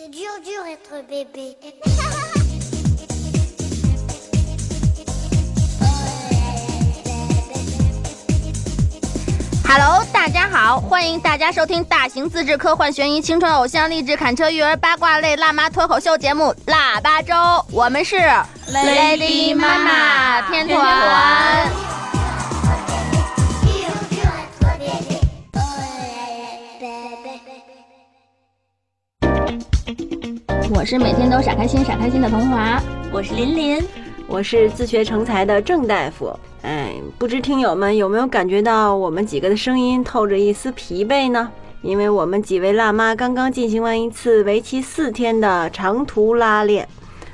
C'est dur, dur être bébé. Hello，大家好，欢迎大家收听大型自制科幻悬疑青春偶像励志砍车育儿八卦类辣妈脱口秀节目《腊八粥》，我们是 Lady 妈妈天团。我是每天都傻开心傻开心的童华。我是琳琳，我是自学成才的郑大夫。哎，不知听友们有没有感觉到我们几个的声音透着一丝疲惫呢？因为我们几位辣妈刚刚进行完一次为期四天的长途拉练。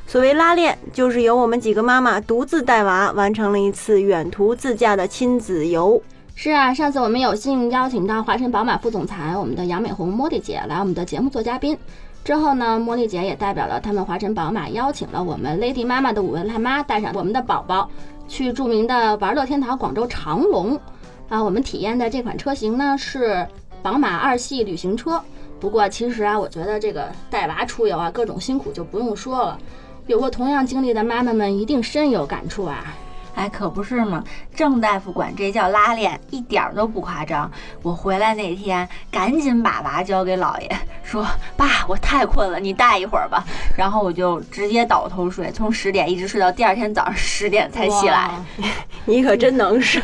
所谓拉练，就是由我们几个妈妈独自带娃完成了一次远途自驾的亲子游。是啊，上次我们有幸邀请到华晨宝马副总裁我们的杨美红茉莉姐来我们的节目做嘉宾。之后呢，茉莉姐也代表了他们华晨宝马，邀请了我们 Lady 妈妈的五位辣妈，带上我们的宝宝，去著名的玩乐天堂广州长隆。啊，我们体验的这款车型呢是宝马二系旅行车。不过其实啊，我觉得这个带娃出游啊，各种辛苦就不用说了。有过同样经历的妈妈们一定深有感触啊。哎，可不是嘛！郑大夫管这叫拉练，一点儿都不夸张。我回来那天，赶紧把娃交给姥爷，说：“爸，我太困了，你带一会儿吧。”然后我就直接倒头睡，从十点一直睡到第二天早上十点才起来。你可真能睡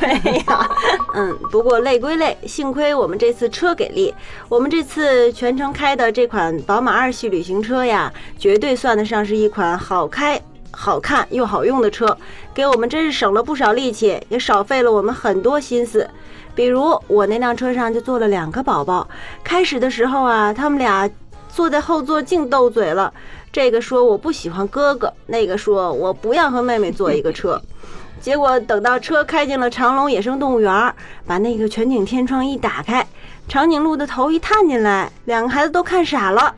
呀！嗯，不过累归累，幸亏我们这次车给力。我们这次全程开的这款宝马二系旅行车呀，绝对算得上是一款好开、好看又好用的车，给我们真是省了不少力气，也少费了我们很多心思。比如我那辆车上就坐了两个宝宝，开始的时候啊，他们俩坐在后座净斗嘴了。这个说我不喜欢哥哥，那个说我不要和妹妹坐一个车。结果等到车开进了长隆野生动物园儿，把那个全景天窗一打开，长颈鹿的头一探进来，两个孩子都看傻了，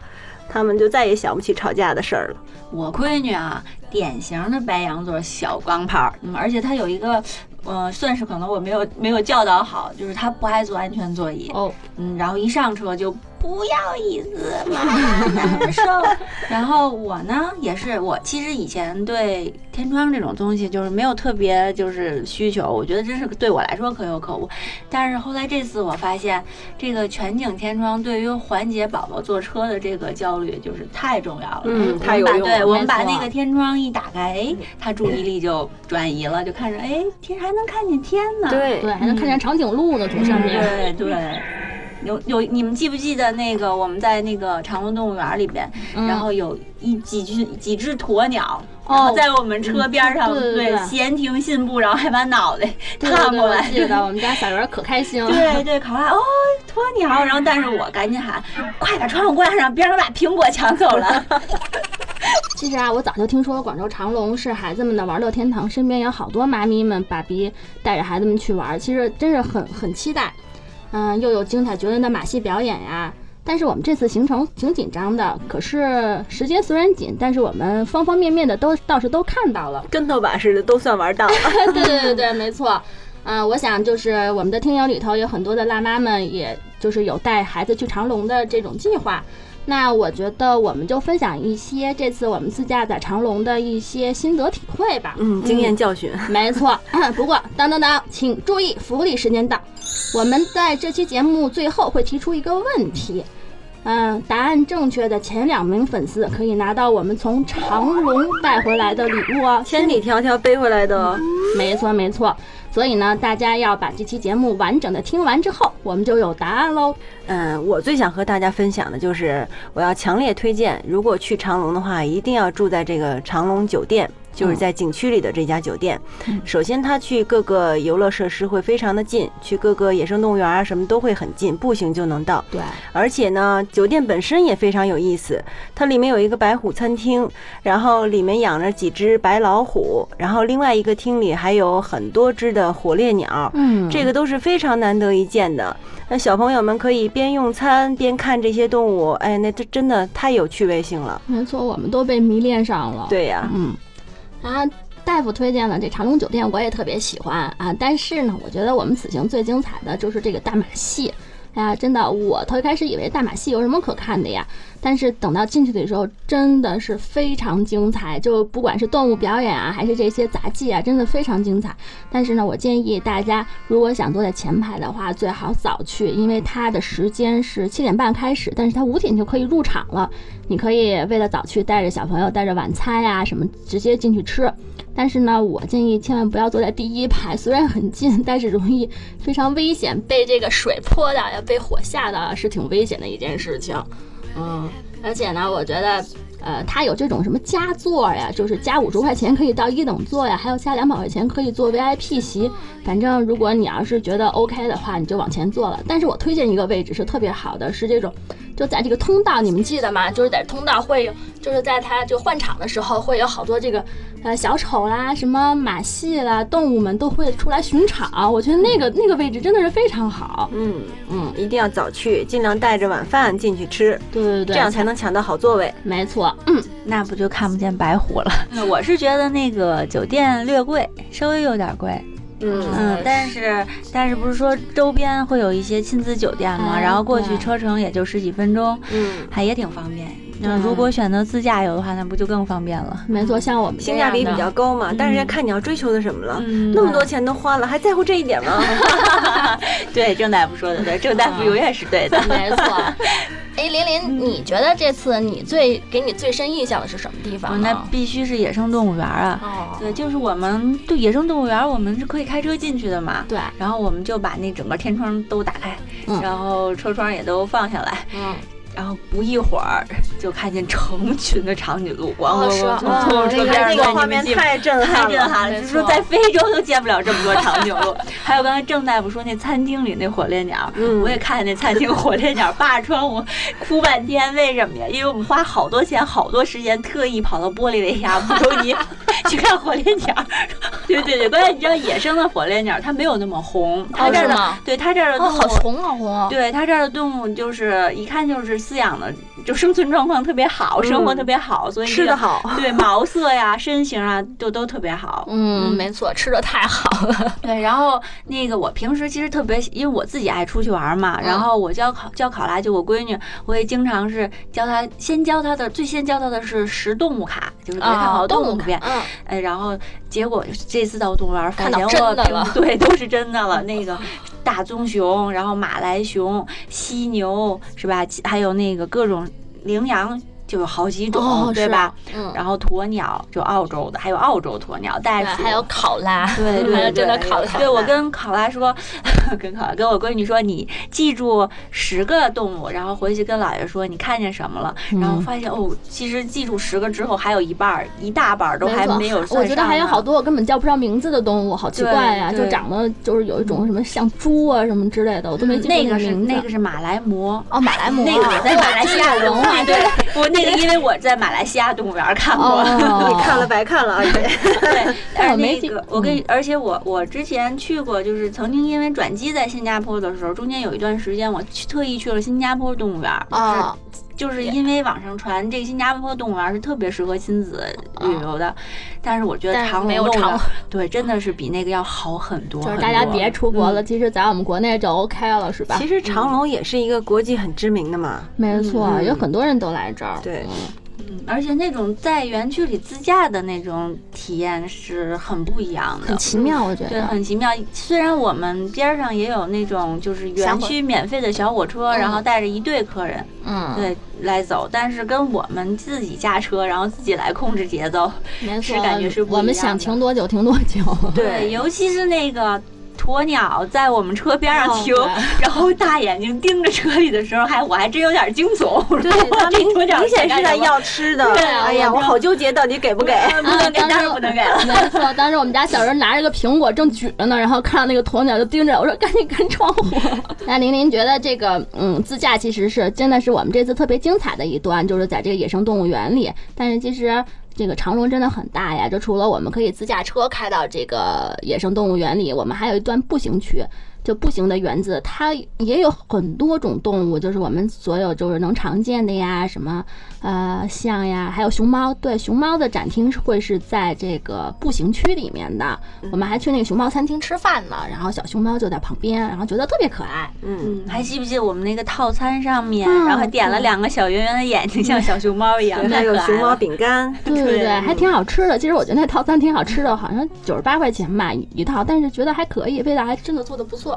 他们就再也想不起吵架的事儿了。我闺女啊，典型的白羊座小钢炮，嗯，而且他有一个，呃，算是可能我没有没有教导好，就是他不爱坐安全座椅，哦，嗯，然后一上车就不要椅子，妈妈难受。然后我呢，也是我其实以前对天窗这种东西就是没有特别就是需求，我觉得真是对我来说可有可无。但是后来这次我发现，这个全景天窗对于缓解宝宝坐车的这个焦虑就是太重要了。嗯太有用了对，我们把那个天窗一打开，哎，他注意力就转移了，就看着哎天还能看见天呢。对对，还能看见长颈鹿呢，从上面。对对，有有，你们记不记得那个我们在那个长隆动物园里边，嗯然后有一几只几只鸵鸟，哦然后在我们车边上，嗯对对对闲庭信步，然后还把脑袋 对对对，探过来。我记得我们家小圆可开心了。对对，考拉哦，鸵鸟，然后但是我赶紧喊，快把窗户关上，别让他把苹果抢走了。其实啊，我早就听说广州长隆是孩子们的玩乐天堂，身边有好多妈咪们、爸比带着孩子们去玩，其实真是很很期待。嗯，又有精彩绝伦的马戏表演呀。但是我们这次行程挺紧张的，可是时间虽然紧，但是我们方方面面的都倒是都看到了。跟头把似的都算玩到了。对对对对，没错。嗯、我想就是我们的听友里头有很多的辣妈们，也就是有带孩子去长隆的这种计划。那我觉得我们就分享一些这次我们自驾在长隆的一些心得体会吧。嗯，经验教训。没错。不过，当当当，请注意，福利时间到。我们在这期节目最后会提出一个问题，嗯，答案正确的前两名粉丝可以拿到我们从长隆带回来的礼物哦，千里迢迢背回来的哦。没错没错，所以呢，大家要把这期节目完整的听完之后，我们就有答案喽。嗯，我最想和大家分享的就是，我要强烈推荐，如果去长隆的话，一定要住在这个长隆酒店。就是在景区里的这家酒店，首先它去各个游乐设施会非常的近，去各个野生动物园啊什么都会很近，步行就能到。对，而且呢，酒店本身也非常有意思，它里面有一个白虎餐厅，然后里面养着几只白老虎，然后另外一个厅里还有很多只的火烈鸟，嗯这个都是非常难得一见的。那小朋友们可以边用餐边看这些动物，哎，那这真的太有趣味性了。没错，我们都被迷恋上了。，对呀、嗯，啊。大夫推荐的这长隆酒店我也特别喜欢啊，但是呢，我觉得我们此行最精彩的就是这个大马戏。哎呀，真的，我头一开始以为大马戏有什么可看的呀，但是等到进去的时候，真的是非常精彩。就不管是动物表演啊，还是这些杂技啊，真的非常精彩。但是呢，我建议大家如果想坐在前排的话，最好早去，因为它的时间是七点半开始，但是它五点就可以入场了。你可以为了早去，带着小朋友带着晚餐呀、什么直接进去吃。但是呢，我建议千万不要坐在第一排，虽然很近，但是容易非常危险，被这个水泼的，要，被火吓的，是挺危险的一件事情。嗯，而且呢，我觉得。呃，它有这种什么加座呀，就是加五十块钱可以到一等座呀，还有加两百块钱可以坐 VIP 席。反正如果你要是觉得 OK 的话，你就往前坐了。但是我推荐一个位置是特别好的，是这种，就在这个通道，你们记得吗？就是在通道会有，就是在它就换场的时候会有好多这个呃小丑啦、什么马戏啦、动物们都会出来巡场。我觉得那个那个位置真的是非常好。嗯嗯，一定要早去，尽量带着晚饭进去吃，对对对，这样才能抢到好座位。没错。嗯，那不就看不见白虎了？我是觉得那个酒店略贵，稍微有点贵。嗯嗯，但是但是不是说周边会有一些亲子酒店吗？哎然后过去车程也就十几分钟，嗯，还也挺方便。那如果选择自驾游的话，那不就更方便了？没错，像我们性价比比较高嘛，但是人家看你要追求的什么了，嗯那么多钱都花了，还在乎这一点吗？对，郑大夫说的对，郑大夫永远是对的。没错。哎，琳琳，你觉得这次你最给你最深印象的是什么地哦方呢？那必须是野生动物园啊！哦，对，就是我们对野生动物园，我们是可以开车进去的嘛。对，然后我们就把那整个天窗都打开，嗯然后车窗也都放下来，嗯，然后不一会儿 就看见成群的长颈鹿，咣咣是啊咣从我车边那个画？面太震太撼了。震撼了！没就是说在非洲都见不了这么多长颈鹿。还有刚才郑大夫说那餐厅里那火烈鸟，嗯我也看见那餐厅火烈鸟扒着窗户哭半天，为什么呀？因为我们花好多钱、好多时间，特意跑到玻利维亚布尤尼去看火烈鸟。对对对，关键你知道野生的火烈鸟它没有那么红，它这儿的、是吗对它这儿的哦，动物、好红好红。对它这儿的动物就是一看就是饲养的，就生存状况特别好，嗯生活特别好，所以这个吃的好，对毛色呀、身形啊，就都特别好。嗯，嗯没错，吃的太好了。对，然后那个我平时其实特别，因为我自己爱出去玩嘛，然后我教考教考拉，就我闺女，我也经常是教她，先教她的，最先教她的是识动物卡，就是别看好动物片，嗯，哎，然后结果这次到动物园发现我真的了 对，都是真的了，那个大棕熊，然后马来熊、犀牛是吧？还有那个各种羚羊。就有好几种，哦对吧？嗯，然后鸵鸟就澳洲的，还有澳洲鸵鸟、袋对，鼠，还有考拉，对 对还有真的对考拉。对我跟考拉说，跟考拉跟我闺女说，你记住十个动物，然后回去跟姥爷说你看见什么了，然后嗯发现哦，其实记住十个之后，还有一半儿一大半儿都还没有我觉得还有好多我根本叫不上名字的动物，好奇怪呀！对对就长得就是有一种什么像猪啊什么之类的，我都没记住那个是。那个是马来貘。哦，马来貘，那个在马来西亚文化，对，我那个因为我在马来西亚动物园看过，哦，你看了白看了，而且对，但而我没记那个我跟而且我我之前去过，就是曾经因为转机在新加坡的时候，中间有一段时间我去特意去了新加坡动物园儿，啊，就是因为网上传这个新加坡动物园是特别适合亲子旅游的，但是我觉得长没有长隆动物对真的是比那个要好很多。就是大家别出国了，嗯其实在我们国内就 OK 了，是吧其？实长隆也是一个国际很知名的嘛。没错，嗯有很多人都来这儿。对嗯嗯而且那种在园区里自驾的那种体验是很不一样的很。奇妙，我觉得对，得。很奇妙。虽然我们边儿上也有那种就是园区免费的小火车，嗯然后带着一队客人，嗯，对来走，但是跟我们自己驾车，然后自己来控制节奏，没错，是感觉是不一样我们想停多久停多久。对 尤其是那个。鸵鸟在我们车边上停，哦 然后大眼睛盯着车里的时候，还我还真有点惊悚。对，他明明显是在要吃的。对啊哎呀，我我好纠结，到底给不给？不能给，当然不能给了。没错，当时我们家小人拿着个苹果正举着呢，然后看到那个鸵鸟就盯着我说：“赶紧关窗户。”那玲玲觉得这个嗯自驾其实是真的是我们这次特别精彩的一段，就是在这个野生动物园里。但是其实这个长隆真的很大呀，就除了我们可以自驾车开到这个野生动物园里，我们还有一段步行区。就步行的园子，它也有很多种动物，就是我们所有就是能常见的呀，什么呃象呀，还有熊猫。对，熊猫的展厅会是在这个步行区里面的。我们还去那个熊猫餐厅吃饭呢，然后小熊猫就在旁边，然后觉得特别可爱。嗯，嗯，还记不记得我们那个套餐上面，嗯然后还点了两个小圆圆的眼睛，像小熊猫一样，对，还太可爱有熊猫。饼干，对对对，还挺好吃的。其实我觉得那套餐挺好吃的，好像九十八块钱吧一套，但是觉得还可以，味道还真的做的不错。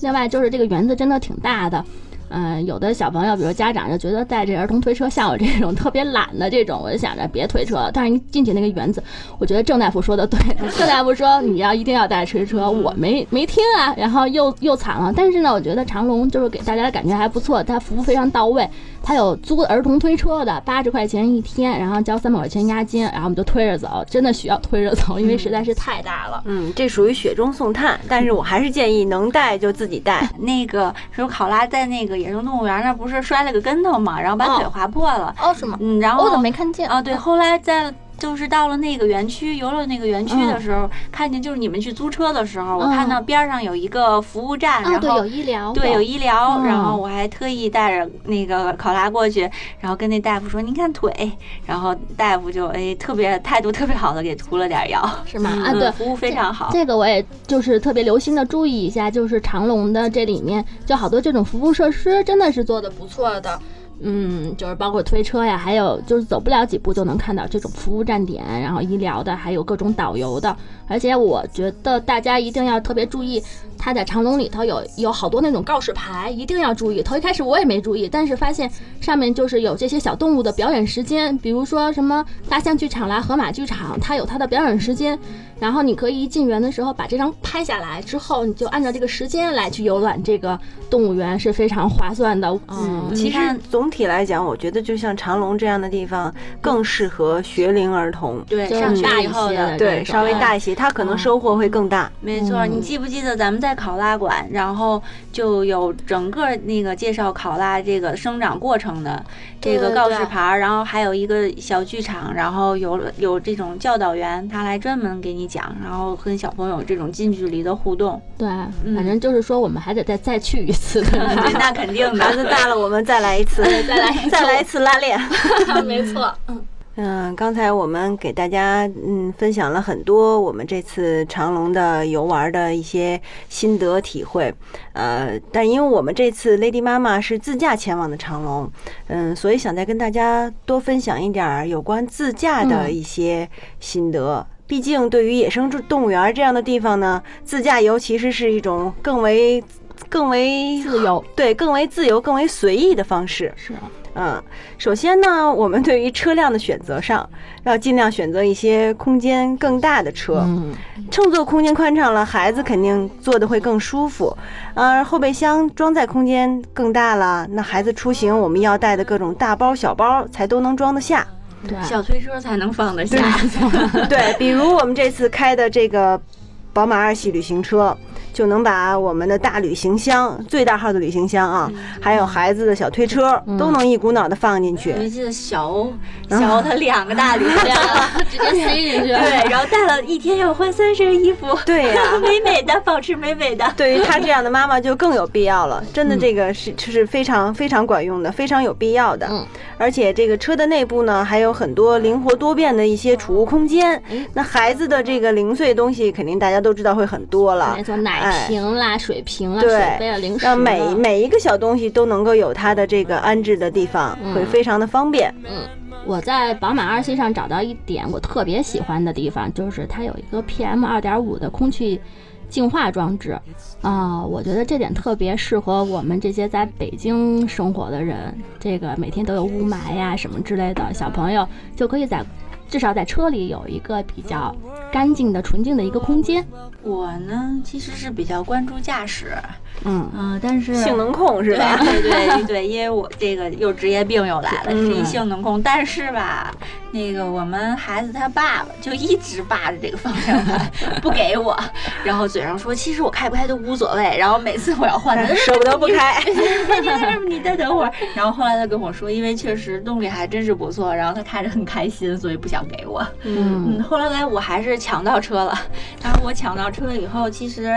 另外就是这个园子真的挺大的。嗯，有的小朋友，比如家长就觉得带这儿童推车，像我这种特别懒的这种，我就想着别推车了。但是一进去那个园子，我觉得郑大夫说的对，郑大夫说你要一定要带推车，我没没听啊，然后又又惨了。但是呢，我觉得长隆就是给大家的感觉还不错，它服务非常到位，它有租儿童推车的，八十块钱一天，然后交三百块钱押金，然后我们就推着走，真的需要推着走，因为实在是太大了。嗯，这属于雪中送炭，但是我还是建议能带就自己带。那个时候考拉在那个野生动物园那不是摔了个跟头嘛，然后把腿划破了。哦，是吗？嗯，然后我怎么没看见？啊，对，后来在就是到了那个园区游乐那个园区的嗯时候，看见就是你们去租车的时候，我嗯看到边上有一个服务站，啊，对，然后有医疗，对，有医疗，嗯然后我还特意带着那个考拉过去，然后跟那大夫说：“您看腿。”然后大夫就哎特别态度特别好的给涂了点药，是吗？啊，嗯对，服务非常好。这个我也就是特别留心的注意一下，就是长隆的这里面就好多这种服务设施真的是做的不错的。嗯，就是包括推车呀，还有就是走不了几步就能看到这种服务站点，然后医疗的，还有各种导游的。而且我觉得大家一定要特别注意，它在长隆里头有有好多那种告示牌，一定要注意。头一开始我也没注意，但是发现上面就是有这些小动物的表演时间，比如说什么大象剧场啦、河马剧场，它有它的表演时间。然后你可以一进园的时候把这张拍下来，之后你就按照这个时间来去游览这个动物园，是非常划算的。嗯，其实总体来讲，我觉得就像长隆这样的地方，更适合学龄儿童。对，就是上学大一以后的对，稍微大一些，他可能收获会更大。没错，嗯你记不记得咱们在考拉馆，然后就有整个那个介绍考拉这个生长过程的这个告示牌儿，然后还有一个小剧场，然后有有这种教导员，他来专门给你讲，然后跟小朋友这种近距离的互动。对，反正就是说我们还得再再去一次的。那肯定的 孩子大了，我们再来一次，再来再来一次拉练。没错，嗯，嗯，刚才我们给大家嗯分享了很多我们这次长隆的游玩的一些心得体会，呃，但因为我们这次 Lady 妈妈是自驾前往的长隆，嗯，所以想再跟大家多分享一点儿有关自驾的嗯一些心得。毕竟，对于野生动物园这样的地方呢，自驾游其实是一种更为、更为自由对更为自由、更为随意的方式。是嗯，首先呢，我们对于车辆的选择上，要尽量选择一些空间更大的车。嗯，乘坐空间宽敞了，孩子肯定坐的会更舒服。而后备箱装载空间更大了，那孩子出行我们要带的各种大包小包才都能装得下。对，小推车才能放得下。对，比如我们这次开的这个宝马二系旅行车，就能把我们的大旅行箱、最大号的旅行箱啊，还有孩子的小推车，都能一股脑的放进去。尤其是小欧，小欧他两个大旅行箱，直接塞进去。对，然后带了一天要换三身衣服，对呀 美美的，保持美美的。对于她这样的妈妈就更有必要了，真的这个是是非常非常管用的，非常有必要的。嗯，而且这个车的内部呢，还有很多灵活多变的一些储物空间。那孩子的这个零碎东西，肯定大家都知道会很多了没。错，奶瓶啦、水瓶啦、对水杯啊、零食啊，让每每一个小东西都能够有它的这个安置的地方，嗯会非常的方便。我在宝马二系上找到一点我特别喜欢的地方，就是它有一个 PM 二点五的空气净化装置啊、我觉得这点特别适合我们这些在北京生活的人。这个每天都有雾霾呀什么之类的，小朋友就可以在至少在车里有一个比较干净的、纯净的一个空间。我呢，其实是比较关注驾驶，嗯，嗯、但是性能控是吧？对对对对，因为我这个又职业病又来了，嗯是一性能控。但是吧，那个我们孩子他爸爸就一直霸着这个方向盘 不给我，然后嘴上说其实我开不开都无所谓，然后每次我要换他，舍不得不开。你再等会儿。然后后来他跟我说，因为确实动力还真是不错，然后他开着很开心，所以不想给我。嗯嗯，后来来我还是抢到车了，然后我抢到了车以后，其实，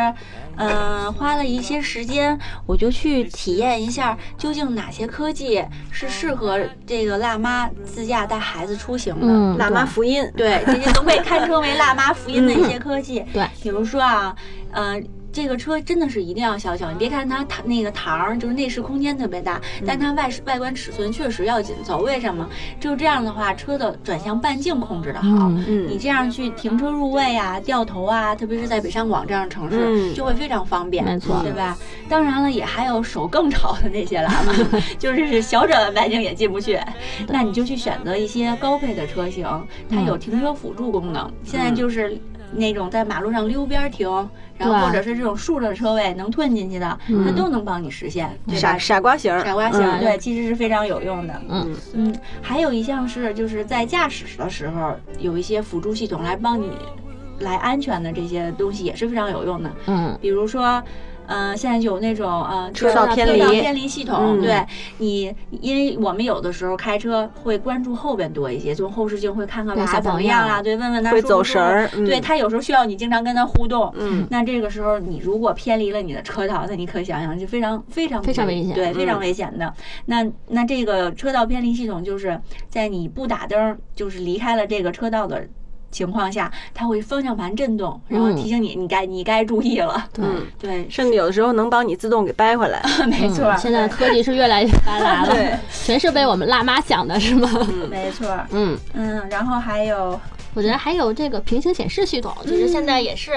嗯、花了一些时间，我就去体验一下，究竟哪些科技是适合这个辣妈自驾带孩子出行的。嗯，辣妈福音，对，这些都被堪称为辣妈福音的一些科技。对，比如说啊，呃，这个车真的是一定要小巧。你别看它它那个堂儿就是内饰空间特别大，但它外外观尺寸确实要紧凑。为什么？就这样的话，车的转向半径控制的好。你这样去停车入位啊、掉头啊，特别是在北上广这样的城市，嗯就会非常方便，没错对吧？当然了，也还有手更潮的那些喇嘛，就是小转弯半径也进不去，那你就去选择一些高配的车型，它有停车辅助功能。现在就是那种在马路上溜边停，然后或者是这种竖着车位能吞进去的，嗯它都能帮你实现，对傻吧？傻瓜型儿，傻瓜型，嗯对，其实是非常有用的。嗯嗯，还有一项是就是在驾驶的时候有一些辅助系统来帮你来安全的这些东西也是非常有用的，嗯比如说。呃，现在就有那种呃车道偏离系统，嗯。对你，因为我们有的时候开车会关注后边多一些，从后视镜会看看娃怎对小朋友么样啊，对，问问他会走神儿嗯。对他有时候需要你经常跟他互动，嗯。那这个时候你如果偏离了你的车道，那你可想想就非常非常非常危险对，非常嗯。危险的。那那这个车道偏离系统就是在你不打灯，就是离开了这个车道的情况下，它会方向盘震动，然后嗯。提醒你你该你该注意了。对。嗯，对，甚至有的时候能帮你自动给掰回来。没错。现在科技是越来越发达了，对，全是为我们辣妈想的，是吗？没错。儿，嗯，嗯，然后还有我觉得还有这个平行显示系统，就是现在也是，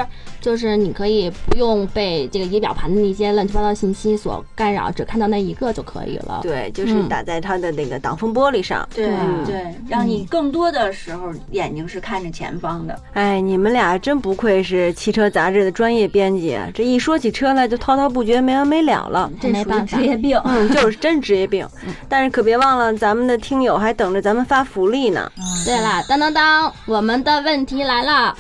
就是你可以不用被这个仪表盘的那些乱七八糟信息所干扰，只看到那一个就可以了。对，就是嗯打在它的那个挡风玻璃上。对嗯对，让你更多的时候眼睛是看着前方的。哎，你们俩真不愧是汽车杂志的专业编辑，这一说起车来就滔滔不绝，没完没了了。这没办法职。业病。嗯，就是真职业病。但是可别忘了，咱们的听友还等着咱们发福利呢。对了，当当当，我们的问题来了。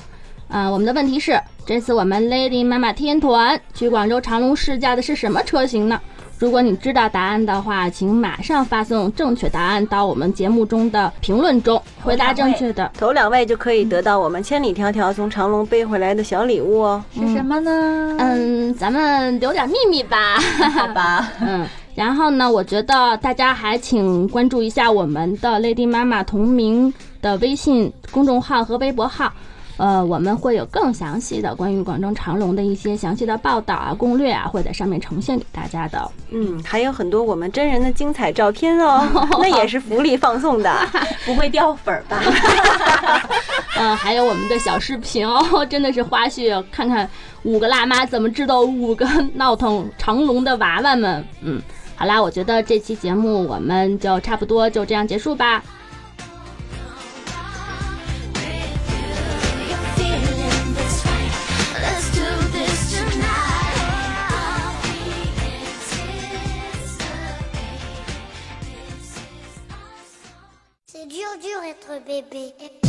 啊、我们的问题是：这次我们 Lady 妈妈天团去广州长隆试驾的是什么车型呢？如果你知道答案的话，请马上发送正确答案到我们节目中的评论中。回答正确的，头两位就可以得到我们千里迢迢从长隆背回来的小礼物哦。是什么呢？嗯，咱们留点秘密吧。好吧。嗯，然后呢，我觉得大家还请关注一下我们的 Lady 妈妈同名的微信公众号和微博号。呃，我们会有更详细的关于广州长隆的一些详细的报道啊、攻略啊，会在上面呈现给大家的。嗯，还有很多我们真人的精彩照片哦，那也是福利放送的。不会掉粉儿吧？嗯、还有我们的小视频哦，真的是花絮，看看五个辣妈怎么知道五个闹腾长隆的娃娃们。嗯，好啦，我觉得这期节目我们就差不多就这样结束吧。Dur, dur être bébé.